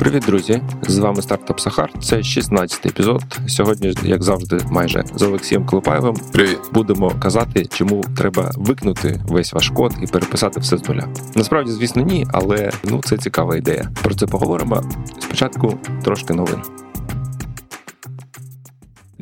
Привіт, друзі! З вами стартап Сахар. Це 16-й епізод. Сьогодні, як завжди, майже з Олексієм Клопаєвим. Привіт. Будемо казати, чому треба викинути весь ваш код і переписати все з нуля. Насправді, звісно, ні, але ну це цікава ідея. Про це поговоримо. Спочатку трошки новин.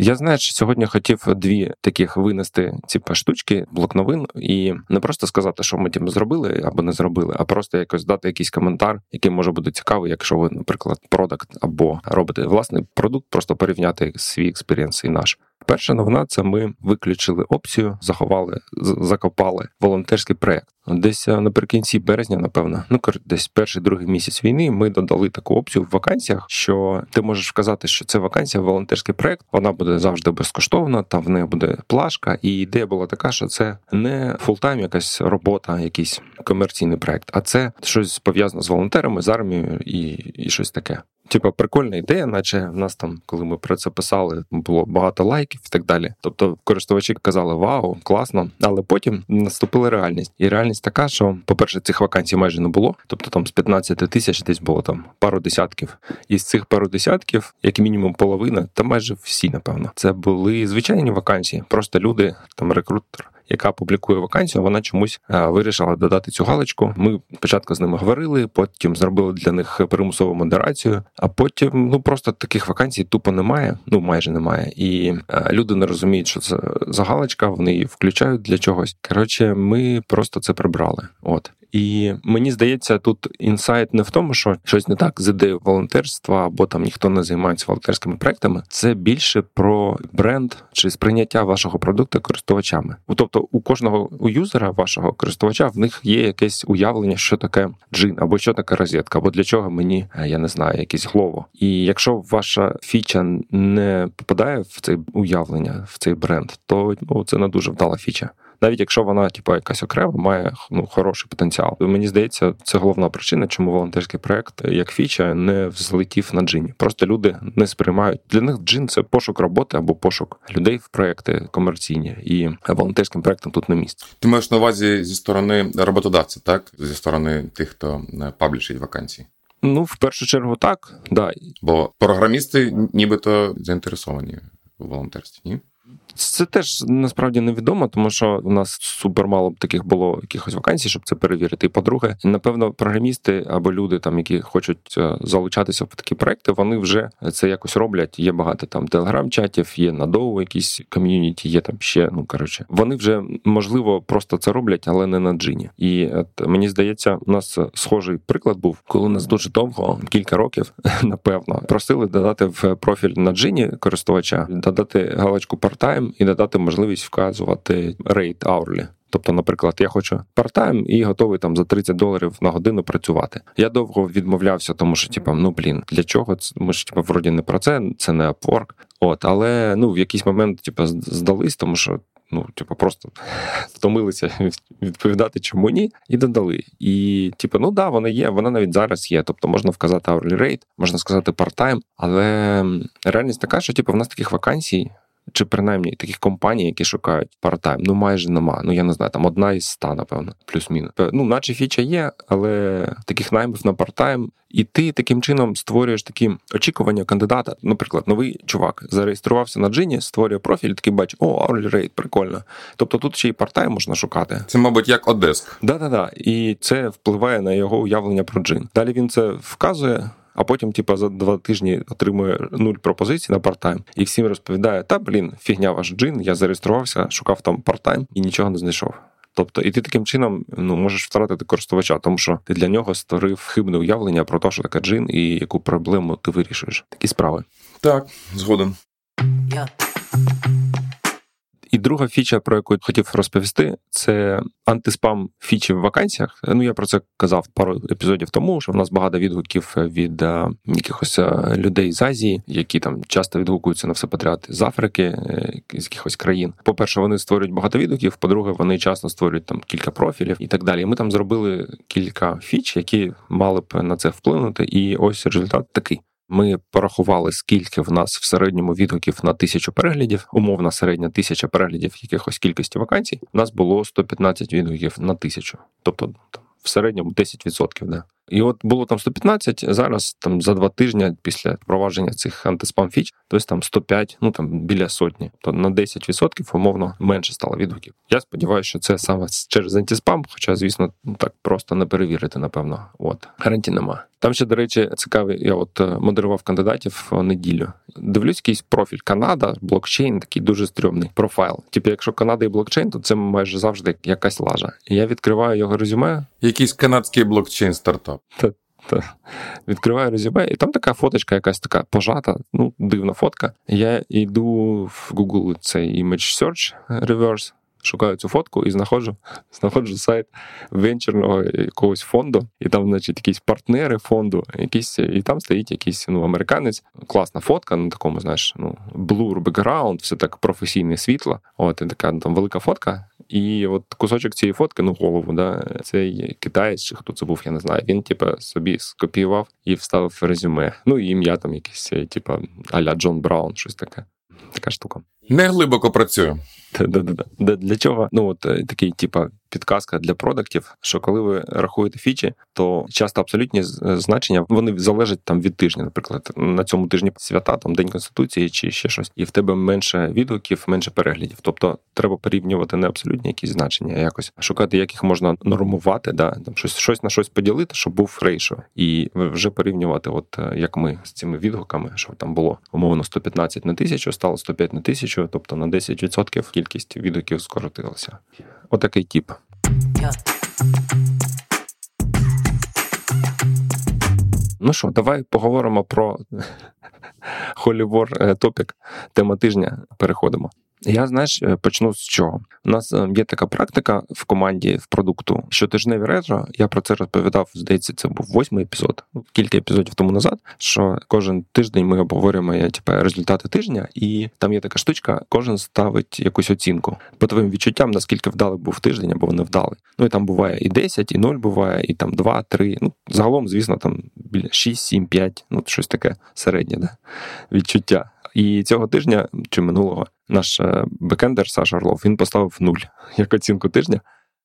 Я знаю, що сьогодні хотів дві таких винести ці штучки, блок новин, і не просто сказати, що ми тим зробили або не зробили, а просто якось дати якийсь коментар, який може бути цікавий, якщо ви, наприклад, product або робите власний продукт, просто порівняти свій experience і наш. Перша новина це ми виключили опцію, заховали, закопали волонтерський проект. Десь е, наприкінці березня, напевно, ну десь перший другий місяць війни. Ми додали таку опцію в вакансіях, що ти можеш вказати, що це вакансія, волонтерський проект. Вона буде завжди безкоштовна. Там в неї буде плашка. І ідея була така, що це не full-time, якась робота, якийсь комерційний проект, а це щось пов'язане з волонтерами, з армією і, і щось таке. Типа прикольна ідея, наче в нас там, коли ми про це писали, було багато лайків і так далі. Тобто користувачі казали Вау, класно, але потім наступила реальність, і реальність така, що, по-перше, цих вакансій майже не було. Тобто там з 15 тисяч десь було там пару десятків. І з цих пару десятків, як мінімум, половина, та майже всі, напевно, це були звичайні вакансії. Просто люди, там рекрутер яка публікує вакансію, вона чомусь е, вирішила додати цю галочку. Ми спочатку з ними говорили, потім зробили для них примусову модерацію. А потім ну просто таких вакансій тупо немає. Ну майже немає. І е, люди не розуміють, що це за галочка. Вони її включають для чогось. Коротше, ми просто це прибрали. От і мені здається, тут інсайт не в тому, що щось не так з ідеєю волонтерства, або там ніхто не займається волонтерськими проектами. Це більше про бренд чи сприйняття вашого продукту користувачами. Тобто, у кожного у юзера вашого користувача в них є якесь уявлення, що таке джин, або що таке розетка, або для чого мені е, я не знаю, якесь глово. І якщо ваша фіча не попадає в це уявлення, в цей бренд, то ну це не дуже вдала фіча навіть якщо вона, типу, якась окрема, має ну хороший потенціал. Мені здається, це головна причина, чому волонтерський проект як фіча не взлетів на джині. Просто люди не сприймають для них джин це пошук роботи або пошук людей в проекти комерційні, і волонтерським проектам тут не місце. Ти маєш на увазі зі сторони роботодавця, так зі сторони тих, хто е, паблішить вакансії. Ну, в першу чергу, так да. Бо програмісти нібито заінтересовані у волонтерстві, ні? Це теж насправді невідомо, тому що у нас супермало таких було якихось вакансій, щоб це перевірити. І по-друге, напевно, програмісти або люди, там які хочуть е, залучатися в такі проекти, вони вже це якось роблять. Є багато там телеграм-чатів, є надовго якісь ком'юніті, є там ще. Ну коротше, вони вже можливо просто це роблять, але не на Djinni. І от, мені здається, у нас схожий приклад був, коли нас дуже довго, кілька років, напевно, просили додати в профіль на Djinni користувача, додати галочку part-time, і надати можливість вказувати rate hourly. Тобто, наприклад, я хочу part-time і готовий там за 30 доларів на годину працювати. Я довго відмовлявся, тому що, типа, ну блін, для чого ми ж типа вроді не про це, це не Upwork. От, але ну в якийсь момент, типа, здались, тому що. Ну, типу, просто втомилися відповідати, чому ні, і додали. І, типу, ну да, вона є, вона навіть зараз є. Тобто можна вказати hourly rate, можна сказати part-time, але реальність така, що типу, в нас таких вакансій чи принаймні таких компаній, які шукають паратайм, ну майже нема. Ну я не знаю, там одна із ста, напевно, плюс-мінус. Ну, наче фіча є, але таких наймів на партайм. І ти таким чином створюєш такі очікування кандидата. Наприклад, новий чувак зареєструвався на джині, створює профіль, такий бачить, о, hourly rate, прикольно. Тобто тут ще й партайм можна шукати. Це, мабуть, як Одеск. Да-да-да. І це впливає на його уявлення про джин. Далі він це вказує а потім, типа, за два тижні отримує нуль пропозицій на партайм і всім розповідає: та блін, фігня ваш джин, я зареєструвався, шукав там партайм і нічого не знайшов. Тобто, і ти таким чином ну можеш втратити користувача, тому що ти для нього створив хибне уявлення про те, що таке джин і яку проблему ти вирішуєш. Такі справи. Так, згоден. Yeah. І друга фіча, про яку я хотів розповісти, це антиспам фічі в вакансіях. Ну я про це казав пару епізодів тому, що в нас багато відгуків від а, е, якихось е, людей з Азії, які там часто відгукуються на все подряд з Африки, е, з якихось країн. По перше, вони створюють багато відгуків. По-друге, вони часто створюють там кілька профілів і так далі. Ми там зробили кілька фіч, які мали б на це вплинути. І ось результат такий. Ми порахували, скільки в нас в середньому відгуків на тисячу переглядів, умовна середня тисяча переглядів якихось кількості вакансій. У нас було 115 відгуків на тисячу, тобто там, в середньому 10%. Да. І от було там 115, зараз там за два тижні після впровадження цих антиспам фіч, тобто там 105, ну там біля сотні, то на 10% умовно менше стало відгуків. Я сподіваюся, що це саме через антиспам, хоча, звісно, так просто не перевірити, напевно. От гарантій нема. Там ще, до речі, цікавий, я от е, модерував кандидатів неділю. Дивлюсь, якийсь профіль Канада, блокчейн, такий дуже стрьомний профайл. Типу, якщо Канада і блокчейн, то це майже завжди якась лажа. Я відкриваю його резюме. Якийсь канадський блокчейн стартап. Та, та. Відкриваю резюме, і там така фоточка, якась така пожата, ну, дивна фотка. Я йду в Google цей image search reverse, шукаю цю фотку і знаходжу знаходжу сайт венчурного якогось фонду, і там, значить, якісь партнери фонду, якісь, і там стоїть якийсь ну, американець. Класна фотка на такому, знаєш, ну, blur background, все так професійне світло. От і така там велика фотка. І от кусочок цієї фотки, ну голову, да, цей китаєць, чи хто це був, я не знаю. Він, типа, собі скопіював і вставив резюме. Ну і ім'я там якесь, типа, аля Джон Браун, щось таке. Така штука. Не глибоко працює. Да-да-да. Для чого? Ну, от е, такий, типа, підказка для продуктів, що коли ви рахуєте фічі, то часто абсолютні значення вони залежать там від тижня. Наприклад, на цьому тижні свята, там День Конституції чи ще щось, і в тебе менше відгуків, менше переглядів. Тобто треба порівнювати не абсолютні якісь значення, а якось шукати, як їх можна нормувати, да там щось щось на щось поділити, щоб був рейшо, і вже порівнювати, от е, як ми з цими відгуками, що там було умовно 115 на тисячу, стало 105 на тисячу, тобто на 10% кількість відгуків скоротилася. Отакий тіп. Ну що, давай поговоримо про Холівор топік, тема тижня. Переходимо. Я знаєш, е, почну з чого. У нас е, є така практика в команді в продукту, щотижневі ретро. Я про це розповідав. Здається, це був восьмий епізод, кілька епізодів тому назад. Що кожен тиждень ми обговорюємо типу, результати тижня, і там є така штучка, кожен ставить якусь оцінку по твоїм відчуттям, наскільки вдалий був тиждень або не вдалий. Ну і там буває і 10, і 0 буває, і там 2, 3. Ну загалом, звісно, там біля 6, 7, 5, ну щось таке середнє да? відчуття. І цього тижня чи минулого наш е, бекендер Саша Орлов він поставив нуль як оцінку тижня.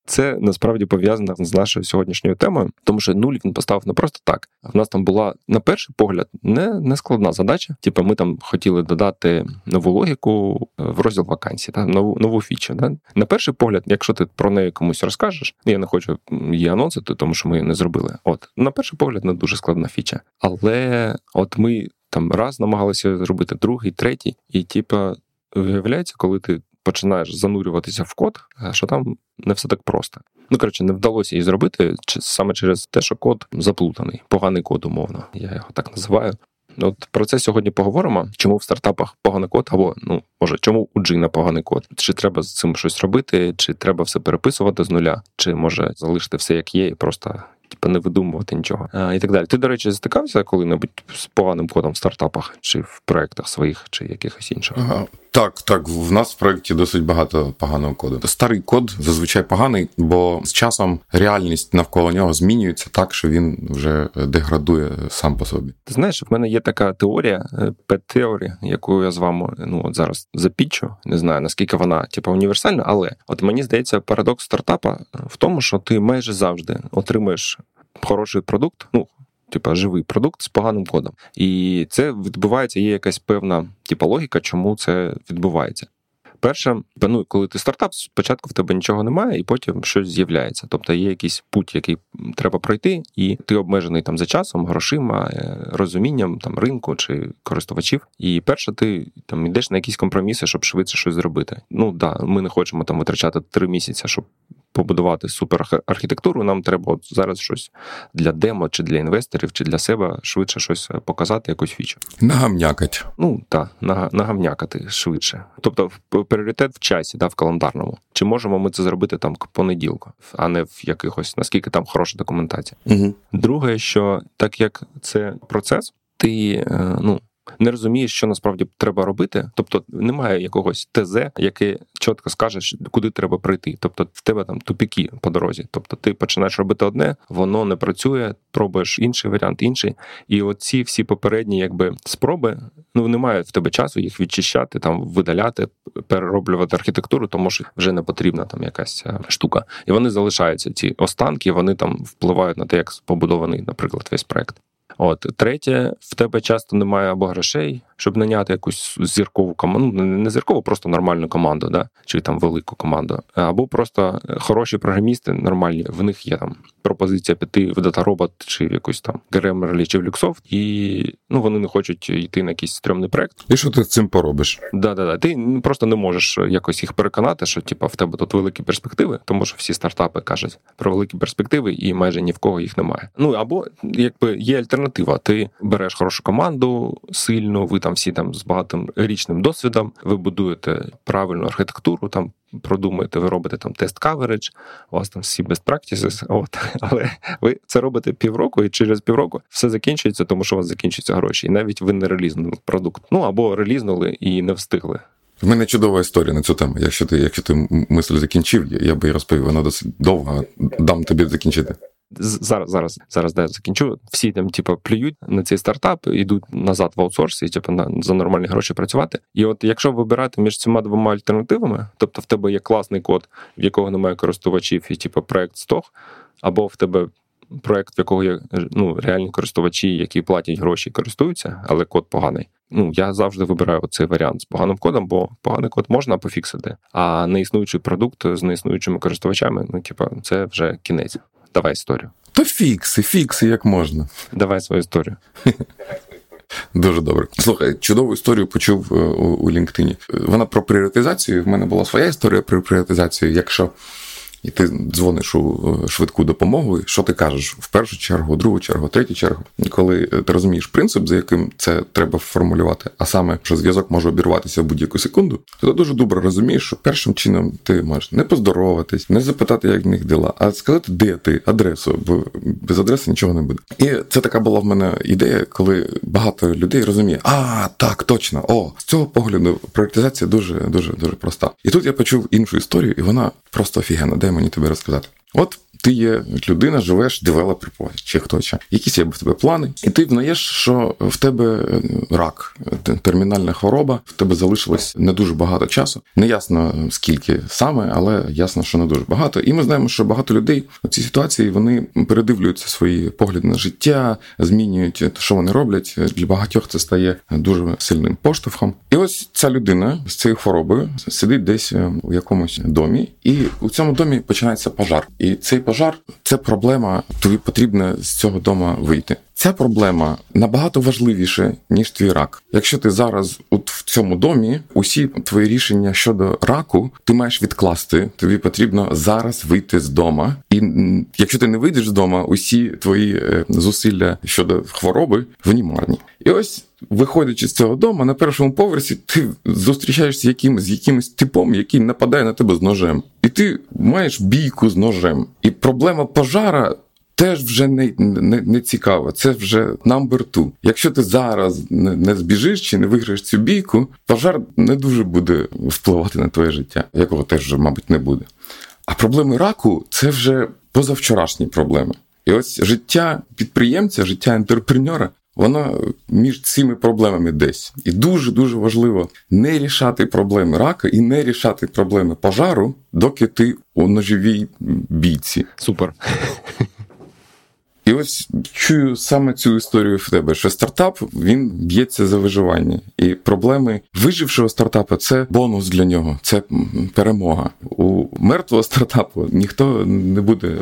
Це насправді пов'язано з нашою сьогоднішньою темою, тому що нуль він поставив не просто так. В нас там була на перший погляд не не складна задача. Типу, ми там хотіли додати нову логіку в розділ вакансій, та нову нову фічу. Да? На перший погляд, якщо ти про неї комусь розкажеш, я не хочу її анонсити, тому що ми її не зробили. От на перший погляд, не дуже складна фіча. Але от ми там раз намагалися зробити другий, третій, і типа виявляється, коли ти починаєш занурюватися в код, е, що там не все так просто. Ну коротше, не вдалося її зробити саме через те, що код заплутаний, поганий код, умовно. Я його так називаю. От про це сьогодні поговоримо. Чому в стартапах поганий код, або ну може, чому у Джина поганий код? Чи треба з цим щось робити, чи треба все переписувати з нуля, чи може залишити все як є, і просто типу, не видумувати нічого а, і так далі. Ти, до речі, стикався коли-небудь з поганим кодом в стартапах чи в проектах своїх, чи якихось інших? Ага. Так, так, в нас в проєкті досить багато поганого коду. Старий код зазвичай поганий, бо з часом реальність навколо нього змінюється так, що він вже деградує сам по собі. Ти знаєш, в мене є така теорія, пет-теорія, яку я з вами ну от зараз запічу. Не знаю наскільки вона типу, універсальна, але от мені здається, парадокс стартапа в тому, що ти майже завжди отримуєш хороший продукт. Ну типа живий продукт з поганим кодом. І це відбувається, є якась певна типа логіка, чому це відбувається. Перше, ну, коли ти стартап, спочатку в тебе нічого немає, і потім щось з'являється. Тобто є якийсь путь, який треба пройти, і ти обмежений там за часом, грошима, е, розумінням там ринку чи користувачів. І перше, ти там йдеш на якісь компроміси, щоб швидше щось зробити. Ну да, ми не хочемо там витрачати три місяці, щоб побудувати суперархітектуру, нам треба от зараз щось для демо, чи для інвесторів, чи для себе швидше щось е, показати, якусь фічу. Нагамнякать. Ну так, нагамнякати швидше. Тобто пріоритет в часі, да, в календарному. Чи можемо ми це зробити там к понеділку, а не в якихось, наскільки там хороша документація. Угу. Друге, що так як це процес, ти е, ну не розумієш, що насправді треба робити. Тобто немає якогось ТЗ, яке чітко скаже, куди треба прийти. Тобто в тебе там тупіки по дорозі. Тобто ти починаєш робити одне, воно не працює, пробуєш інший варіант, інший. І оці всі попередні, якби спроби, ну немає в тебе часу їх відчищати, там видаляти, перероблювати архітектуру, тому що вже не потрібна там якась е, штука. І вони залишаються ці останки, вони там впливають на те, як побудований, наприклад, весь проект. От третє, в тебе часто немає або грошей, щоб наняти якусь зіркову команду, ну не зіркову, просто нормальну команду, да? чи там велику команду, або просто хороші програмісти нормальні. В них є там пропозиція піти в DataRobot чи в якусь там Grammarly чи в Luxoft, і ну вони не хочуть йти на якийсь стрьомний проект. І що ти з цим поробиш? Да, да, да. Ти просто не можеш якось їх переконати, що типа в тебе тут великі перспективи, тому що всі стартапи кажуть про великі перспективи, і майже ні в кого їх немає. Ну або якби є альтернатива. Ти береш хорошу команду, сильну, ви там всі там з багатим річним досвідом, ви будуєте правильну архітектуру, там продумуєте, ви робите там тест каверидж, у вас там всі best practices, от, але ви це робите півроку, і через півроку все закінчується, тому що у вас закінчуються гроші. І навіть ви не релізнули продукт. Ну або релізнули і не встигли. В мене чудова історія на цю тему. Якщо ти якщо ти мисль закінчив, я би розповів, вона досить довга. Дам тобі закінчити зараз, зараз, зараз де закінчу. Всі там, типу, плюють на цей стартап, йдуть назад в аутсорс і типу, на за нормальні гроші працювати. І от якщо вибирати між цими двома альтернативами, тобто в тебе є класний код, в якого немає користувачів, і типу проект стох, або в тебе. Проект, в якого є ну, реальні користувачі, які платять гроші і користуються, але код поганий. Ну я завжди вибираю цей варіант з поганим кодом, бо поганий код можна пофіксити, а неіснуючий продукт з неіснуючими користувачами, ну типа, це вже кінець. Давай історію. То фікси, фікси, як можна. Давай свою історію. Дуже добре. Слухай, чудову історію почув е, у, у LinkedIn. Вона про пріоритизацію. В мене була своя історія про пріоритизацію. Якщо і ти дзвониш у е, швидку допомогу, що ти кажеш в першу чергу, другу чергу, третю чергу, коли е, ти розумієш принцип, за яким це треба формулювати, а саме, що зв'язок може обірватися в будь-яку секунду, то ти дуже добре розумієш, що першим чином ти можеш не поздороватись, не запитати, як в них діла, а сказати, де ти, адресу, бо без адреси нічого не буде. І це така була в мене ідея, коли багато людей розуміє, а так, точно, о, з цього погляду пріоритизація дуже дуже дуже проста. І тут я почув іншу історію, і вона просто офігенна. Де мені тобі розказати. От ти є людина, живеш, девелопер чи хто ще. Якісь є в тебе плани, і ти знаєш, що в тебе е, рак, термінальна хвороба, в тебе залишилось не дуже багато часу. Не ясно скільки саме, але ясно, що не дуже багато. І ми знаємо, що багато людей у цій ситуації вони передивлюються свої погляди на життя, змінюють, що вони роблять. Для багатьох це стає дуже сильним поштовхом. І ось ця людина з цією хворобою сидить десь е, у якомусь домі, і у цьому домі починається пожар. І цей пожар пожар це проблема, тобі потрібно з цього дома вийти. Ця проблема набагато важливіша, ніж твій рак. Якщо ти зараз от в цьому домі, усі твої рішення щодо раку ти маєш відкласти. Тобі потрібно зараз вийти з дома. І якщо ти не вийдеш з дома, усі твої е, зусилля щодо хвороби вони марні. І ось. Виходячи з цього дому, на першому поверсі ти зустрічаєшся яким, з якимось типом, який нападає на тебе з ножем. І ти маєш бійку з ножем. І проблема пожара теж вже не не, не цікаво. Це вже number two. Якщо ти зараз не, не збіжиш чи не виграєш цю бійку, пожар не дуже буде впливати на твоє життя, якого теж вже, мабуть, не буде. А проблеми раку це вже позавчорашні проблеми. І ось життя підприємця, життя інтерпренера, воно між цими проблемами десь. І дуже-дуже важливо не рішати проблеми рака і не рішати проблеми пожару, доки ти у ножовій бійці. Супер. І ось чую саме цю історію в тебе, що стартап він б'ється за виживання, і проблеми вижившого стартапа це бонус для нього, це перемога. У мертвого стартапу ніхто не буде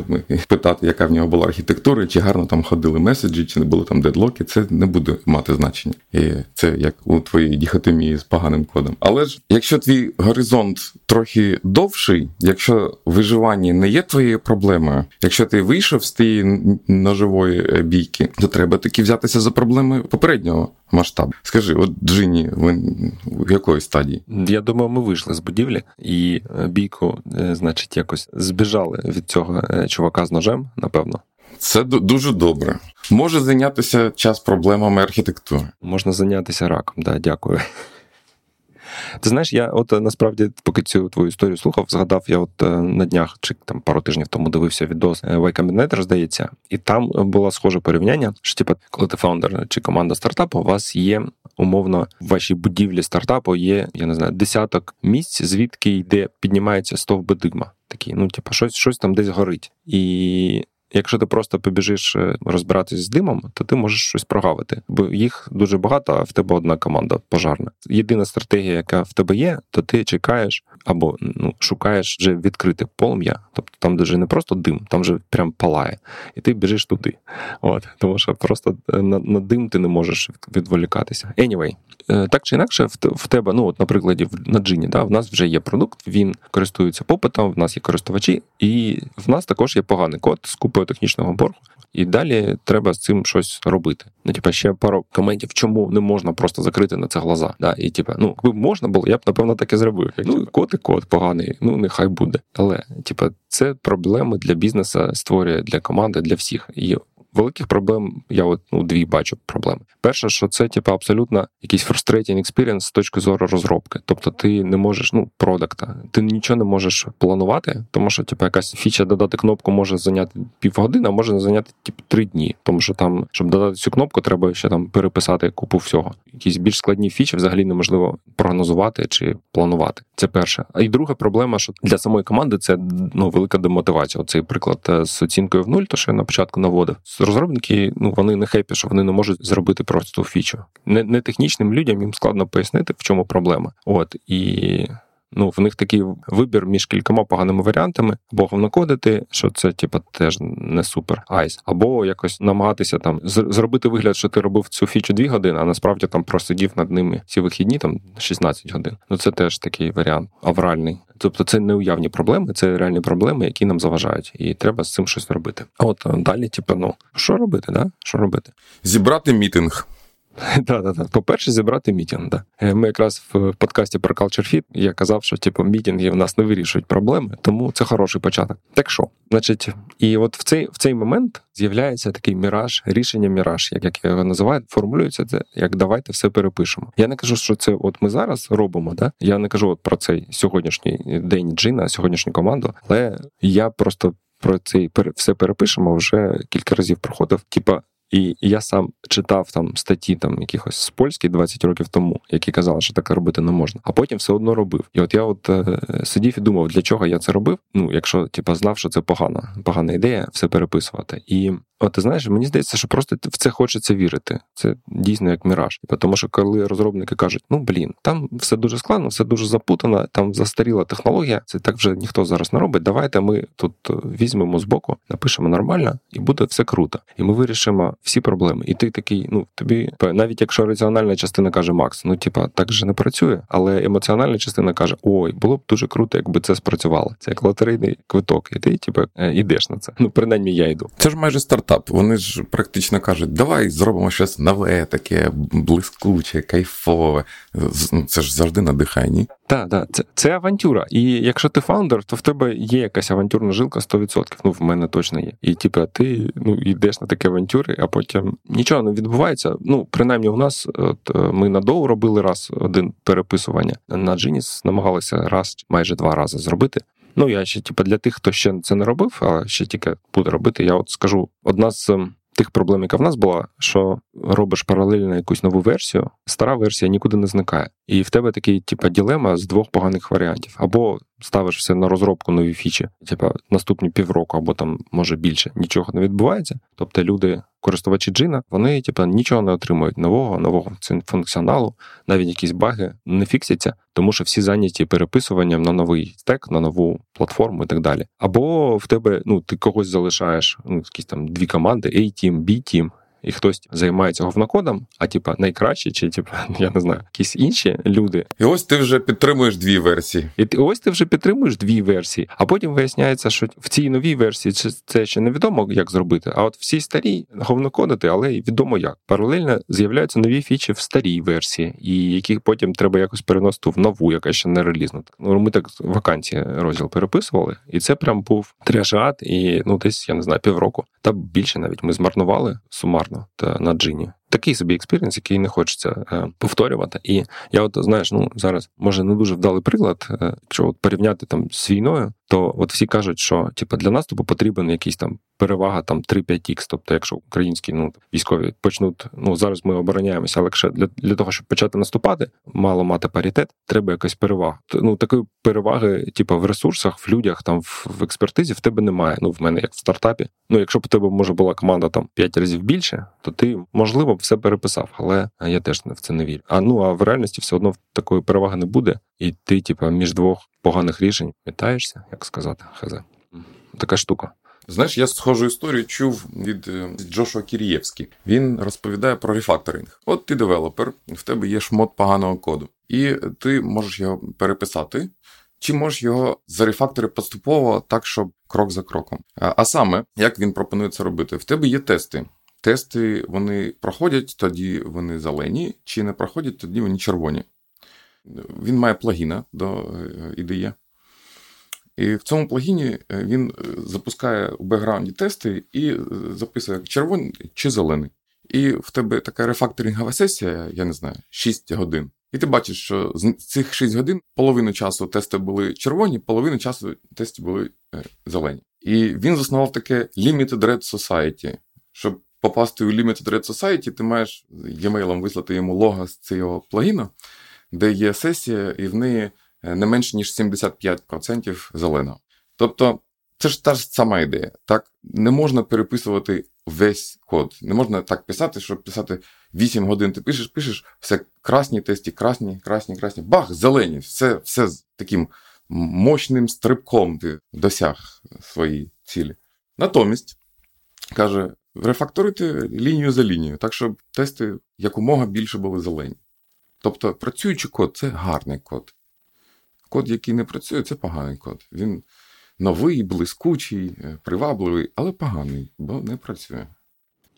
питати, яка в нього була архітектура, чи гарно там ходили меседжі, чи не були там дедлоки. Це не буде мати значення. І це як у твоїй діхотомії з поганим кодом. Але ж якщо твій горизонт трохи довший, якщо виживання не є твоєю проблемою, якщо ти вийшов з тієї ножової е, бійки, то треба таки взятися за проблеми попереднього масштабу. Скажи, от Джині, ви в якої стадії? Я думаю, ми вийшли з будівлі і е, бійку, е, значить, якось збіжали від цього чувака з ножем, напевно. Це дуже добре. Може зайнятися час проблемами архітектури. Можна зайнятися раком, да, дякую. Ти знаєш, я от насправді, поки цю твою історію слухав, згадав, я от е, на днях чи там пару тижнів тому дивився відос е, Y Combinator, здається, і там було схоже порівняння, що типу, коли ти фаундер чи команда стартапу, у вас є умовно в вашій будівлі стартапу є, я не знаю, десяток місць, звідки йде, піднімається стовби дигма. Такі, ну, типу, щось щось там десь горить. І Якщо ти просто побіжиш е, розбиратись з димом, то ти можеш щось прогавити, бо їх дуже багато, а в тебе одна команда пожарна. Єдина стратегія, яка в тебе є, то ти чекаєш або ну шукаєш вже відкрите полум'я, тобто там де вже не просто дим, там вже прям палає, і ти біжиш туди. От тому що просто е, на, на дим ти не можеш відволікатися. Anyway, е, так чи інакше, в тебе, ну от, наприклад, на джині, да, в нас вже є продукт, він користується попитом, в нас є користувачі, і в нас також є поганий код з купою технічного боргу, і далі треба з цим щось робити. Ну, типа, ще пару коментів, чому не можна просто закрити на це глаза. Да? І типа, ну якби можна було, я б напевно так і зробив. Ну кот і кот поганий, ну нехай буде. Але типа, це проблеми для бізнесу створює для команди, для всіх. І великих проблем я от ну дві бачу проблеми. Перше, що це типу, абсолютно якийсь frustrating experience з точки зору розробки. Тобто ти не можеш, ну, продакта, ти нічого не можеш планувати, тому що типу, якась фіча додати кнопку може зайняти півгодини, а може зайняти типу, три дні. Тому що там, щоб додати цю кнопку, треба ще там переписати купу всього. Якісь більш складні фічі взагалі неможливо прогнозувати чи планувати. Це перше. А і друга проблема, що для самої команди це ну велика демотивація. Оцей приклад е, з оцінкою в нуль, то що я на початку наводив. Розробники ну вони не happy, що вони не можуть зробити просто фічу. Не, не технічним людям їм складно пояснити, в чому проблема. От і ну в них такий вибір між кількома поганими варіантами, або говнокодити, що це типу, теж не супер nice, або якось намагатися там зробити вигляд, що ти робив цю фічу дві години, а насправді там просидів над ними ці вихідні, там 16 годин. Ну це теж такий варіант авральний. Тобто це не уявні проблеми, це реальні проблеми, які нам заважають, і треба з цим щось робити. А от далі, типу, ну що робити, да? Що робити? Зібрати мітинг. Так, так, так. По-перше, зібрати мітинг. Да. Е, ми якраз в подкасті про Culture Fit я казав, що типу, мітинги в нас не вирішують проблеми, тому це хороший початок. Так що, значить, і от в цей в цей момент з'являється такий міраж, рішення міраж, як як його називаю, формулюється це як давайте все перепишемо. Я не кажу, що це от ми зараз робимо. Да? Я не кажу от про цей сьогоднішній день джина, сьогоднішню команду, але я просто про цей все перепишемо вже кілька разів проходив. Типа і я сам читав там статті, там якихось з польських 20 років тому, які казали, що так робити не можна, а потім все одно робив. І от я от е, сидів і думав, для чого я це робив. Ну, якщо типа знав, що це погана, погана ідея, все переписувати. І От ти знаєш, мені здається, що просто в це хочеться вірити. Це дійсно як міраж. Тому що коли розробники кажуть, ну блін, там все дуже складно, все дуже запутано, там застаріла технологія, це так вже ніхто зараз не робить. Давайте ми тут е, візьмемо з боку, напишемо нормально, і буде все круто. І ми вирішимо всі проблеми. І ти такий, ну тобі, навіть якщо раціональна частина каже Макс, ну типа так же не працює, але емоціональна частина каже: Ой, було б дуже круто, якби це спрацювало. Це як лотерейний квиток, і ти, типа, йдеш е, на це. Ну, принаймні, я йду. Це ж майже стартап стартап. Вони ж практично кажуть, давай зробимо щось нове, таке блискуче, кайфове. Ну, це ж завжди надихає, ні? Так, так, це це авантюра. І якщо ти фаундер, то в тебе є якась авантюрна жилка 100%. Ну, в мене точно є. І типу, ти ну, йдеш на такі авантюри, а потім нічого не відбувається. Ну, принаймні, у нас от, е, ми на робили раз один переписування. На Genius намагалися раз, майже два рази зробити. Ну, я ще, типу, для тих, хто ще це не робив, а ще тільки буде робити, я от скажу: одна з ем, тих проблем, яка в нас була, що робиш паралельно якусь нову версію, стара версія нікуди не зникає. І в тебе такий, типу, ділема з двох поганих варіантів. Або ставиш все на розробку нові фічі, типу, наступні півроку, або там може більше нічого не відбувається. Тобто люди користувачі джина, вони типу, нічого не отримують нового, нового функціоналу, навіть якісь баги не фіксяться, тому що всі зайняті переписуванням на новий стек, на нову платформу і так далі. Або в тебе ну ти когось залишаєш, ну якісь там дві команди, A-Team, B-Team, і хтось займається говнокодом, а типа найкраще, чи типа я не знаю, якісь інші люди. І ось ти вже підтримуєш дві версії. І ти ось ти вже підтримуєш дві версії, а потім виясняється, що в цій новій версії це ще невідомо, як зробити. А от в цій старій говнокодити, але відомо як. Паралельно з'являються нові фічі в старій версії, і які потім треба якось переносити в нову, яка ще не релізна. Ну ми так вакансії розділ переписували, і це прям був треш і ад, і ну десь я не знаю півроку. Та більше навіть ми змарнували сумарно та на Djinni такий собі experience, який не хочеться е, повторювати. І я, от знаєш, ну зараз може не дуже вдалий приклад, е, якщо от порівняти там з війною, то от всі кажуть, що типу, для наступу потрібен якийсь там перевага там 3-5х. Тобто, якщо українські ну військові почнуть, ну зараз ми обороняємося, але якщо для для того, щоб почати наступати, мало мати паритет, треба якась перевага. Ну такої переваги, типу, в ресурсах, в людях, там в, в експертизі в тебе немає. Ну в мене як в стартапі. Ну якщо б у тебе може була команда там 5 разів більше, то ти можливо б все переписав, але я теж в це не вірю. А ну а в реальності все одно такої переваги не буде, і ти, типу, між двох поганих рішень метаєшся, як сказати, хз. Така штука. Знаєш, я схожу історію чув від е, Джошуа Кірієвський. Він розповідає про рефакторинг. От ти девелопер, в тебе є шмот поганого коду, і ти можеш його переписати. Чи можеш його зарефакторити поступово так, щоб крок за кроком? А саме, як він пропонує це робити? В тебе є тести. Тести вони проходять, тоді вони зелені, чи не проходять, тоді вони червоні. Він має плагіна до IDE. Е, і в цьому плагіні е, він е, запускає у бекграунді тести і записує червоний чи зелений. І в тебе така рефакторингова сесія, я не знаю, 6 годин. І ти бачиш, що з цих 6 годин половину часу тести були червоні, половину часу тести були зелені. І він заснував таке Limited Red Society, щоб попасти у Limited Red Society, ти маєш e-mail вислати йому лого з цього плагіну, де є сесія, і в неї е, не менше, ніж 75% зеленого. Тобто, це ж та ж сама ідея. Так, не можна переписувати весь код. Не можна так писати, щоб писати 8 годин. Ти пишеш, пишеш, все красні тесті, красні, красні, красні. Бах, зелені, все все з таким мощним стрибком ти досяг своєї цілі. Натомість, каже, рефакторити лінію за лінією, так щоб тести якомога більше були зелені. Тобто працюючий код це гарний код. Код, який не працює, це поганий код. Він новий, блискучий, е, привабливий, але поганий, бо не працює.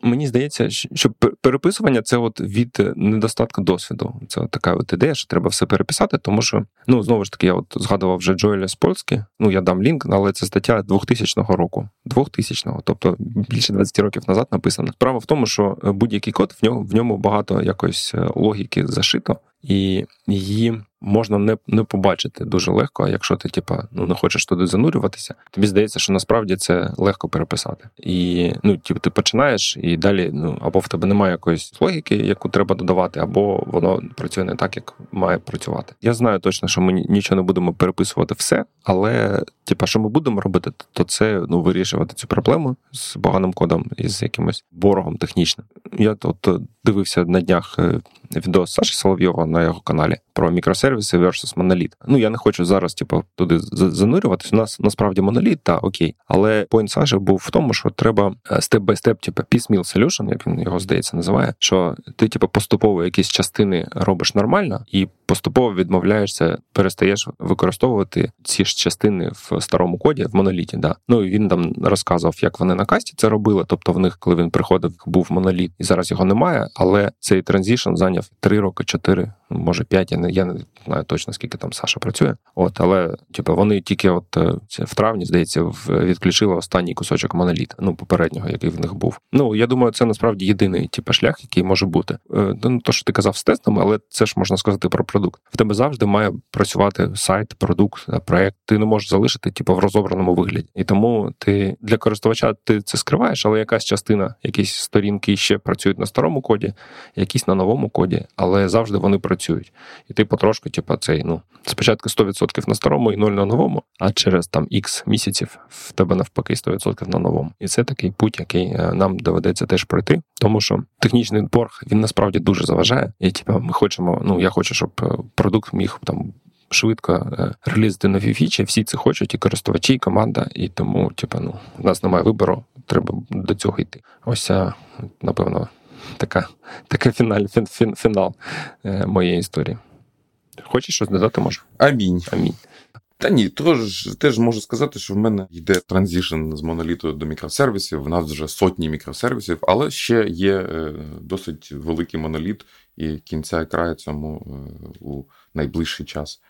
Мені здається, що переписування це от від недостатку досвіду. Це от така от ідея, що треба все переписати, тому що ну знову ж таки, я от згадував вже Джоеля з Польськи. Ну я дам лінк, але це стаття 2000 року. 2000-го, тобто більше 20 років назад написано. Справа в тому, що будь-який код в ньому в ньому багато якоїсь е, логіки зашито, і її можна не не побачити дуже легко. Якщо ти, типа, ну не хочеш туди занурюватися, тобі здається, що насправді це легко переписати. І ну, типу, ти починаєш, і далі ну або в тебе немає якоїсь логіки, яку треба додавати, або воно працює не так, як має працювати. Я знаю точно, що ми нічого не будемо переписувати все, але типа, що ми будемо робити, то це ну вирішувати цю проблему з поганим кодом і з якимось ворогом технічним. Я тут дивився на днях е, відео Саші Соловйова на його каналі про мікросервіси versus моноліт. Ну я не хочу зараз, типу, туди занурюватись. У нас насправді моноліт, та окей. Але point Саші був в тому, що треба step-by-step, типу, piecemeal solution, як він його здається, називає. Що ти, типу, поступово якісь частини робиш нормально і поступово відмовляєшся, перестаєш використовувати ці ж частини в старому коді в моноліті. Да. Ну і він там розказував, як вони на Касті це робили. Тобто, в них, коли він приходив, був моноліт, і зараз його немає. Але цей transition зайняв 3 роки, 4 може 5, я не я не знаю точно скільки там Саша працює. От, але типу, вони тільки от е, в травні, здається, відключили останній кусочок моноліта, ну попереднього, який в них був. Ну я думаю, це насправді єдиний типу, шлях, який може бути. Е, ну то, що ти казав з тестами, але це ж можна сказати про продукт. В тебе завжди має працювати сайт, продукт, е, проект. Ти не можеш залишити типу, в розобраному вигляді. І тому ти для користувача ти це скриваєш, але якась частина, якісь сторінки ще працюють на старому коді, якісь на новому коді, але завжди вони працюють. І ти потрошку, типу, цей, ну, спочатку 100% на старому і 0 на новому, а через там X місяців в тебе навпаки 100% на новому. І це такий путь, який е, нам доведеться теж пройти, тому що технічний борг він насправді дуже заважає. І типу, ми хочемо, ну я хочу, щоб е, продукт міг там швидко е, релізити нові фічі. Всі це хочуть, і користувачі, і команда. І тому, типу, ну, у нас немає вибору. треба до цього йти. Ось, напевно, така, така фіналь, фін, фін, фінал моєї історії. Хочеш щось додати, може? Амінь. Амінь. Та ні, тож теж можу сказати, що в мене йде transition з моноліту до мікросервісів. В нас вже сотні мікросервісів, але ще є е, досить великий моноліт, і кінця і краю цьому е, у найближчий час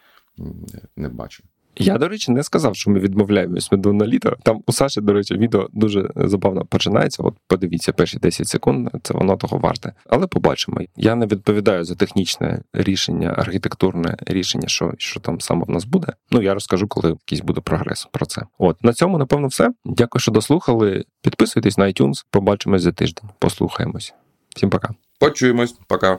не бачу. Я, до речі, не сказав, що ми відмовляємось від моноліта. Там у Саші, до речі, відео дуже забавно починається. От подивіться перші 10 секунд, це воно того варте. Але побачимо. Я не відповідаю за технічне рішення, архітектурне рішення, що що там саме в нас буде. Ну я розкажу, коли якийсь буде прогрес про це. От на цьому, напевно, все. Дякую, що дослухали. Підписуйтесь на iTunes, побачимось за тиждень. Послухаємось. Всім пока. Почуємось, пока.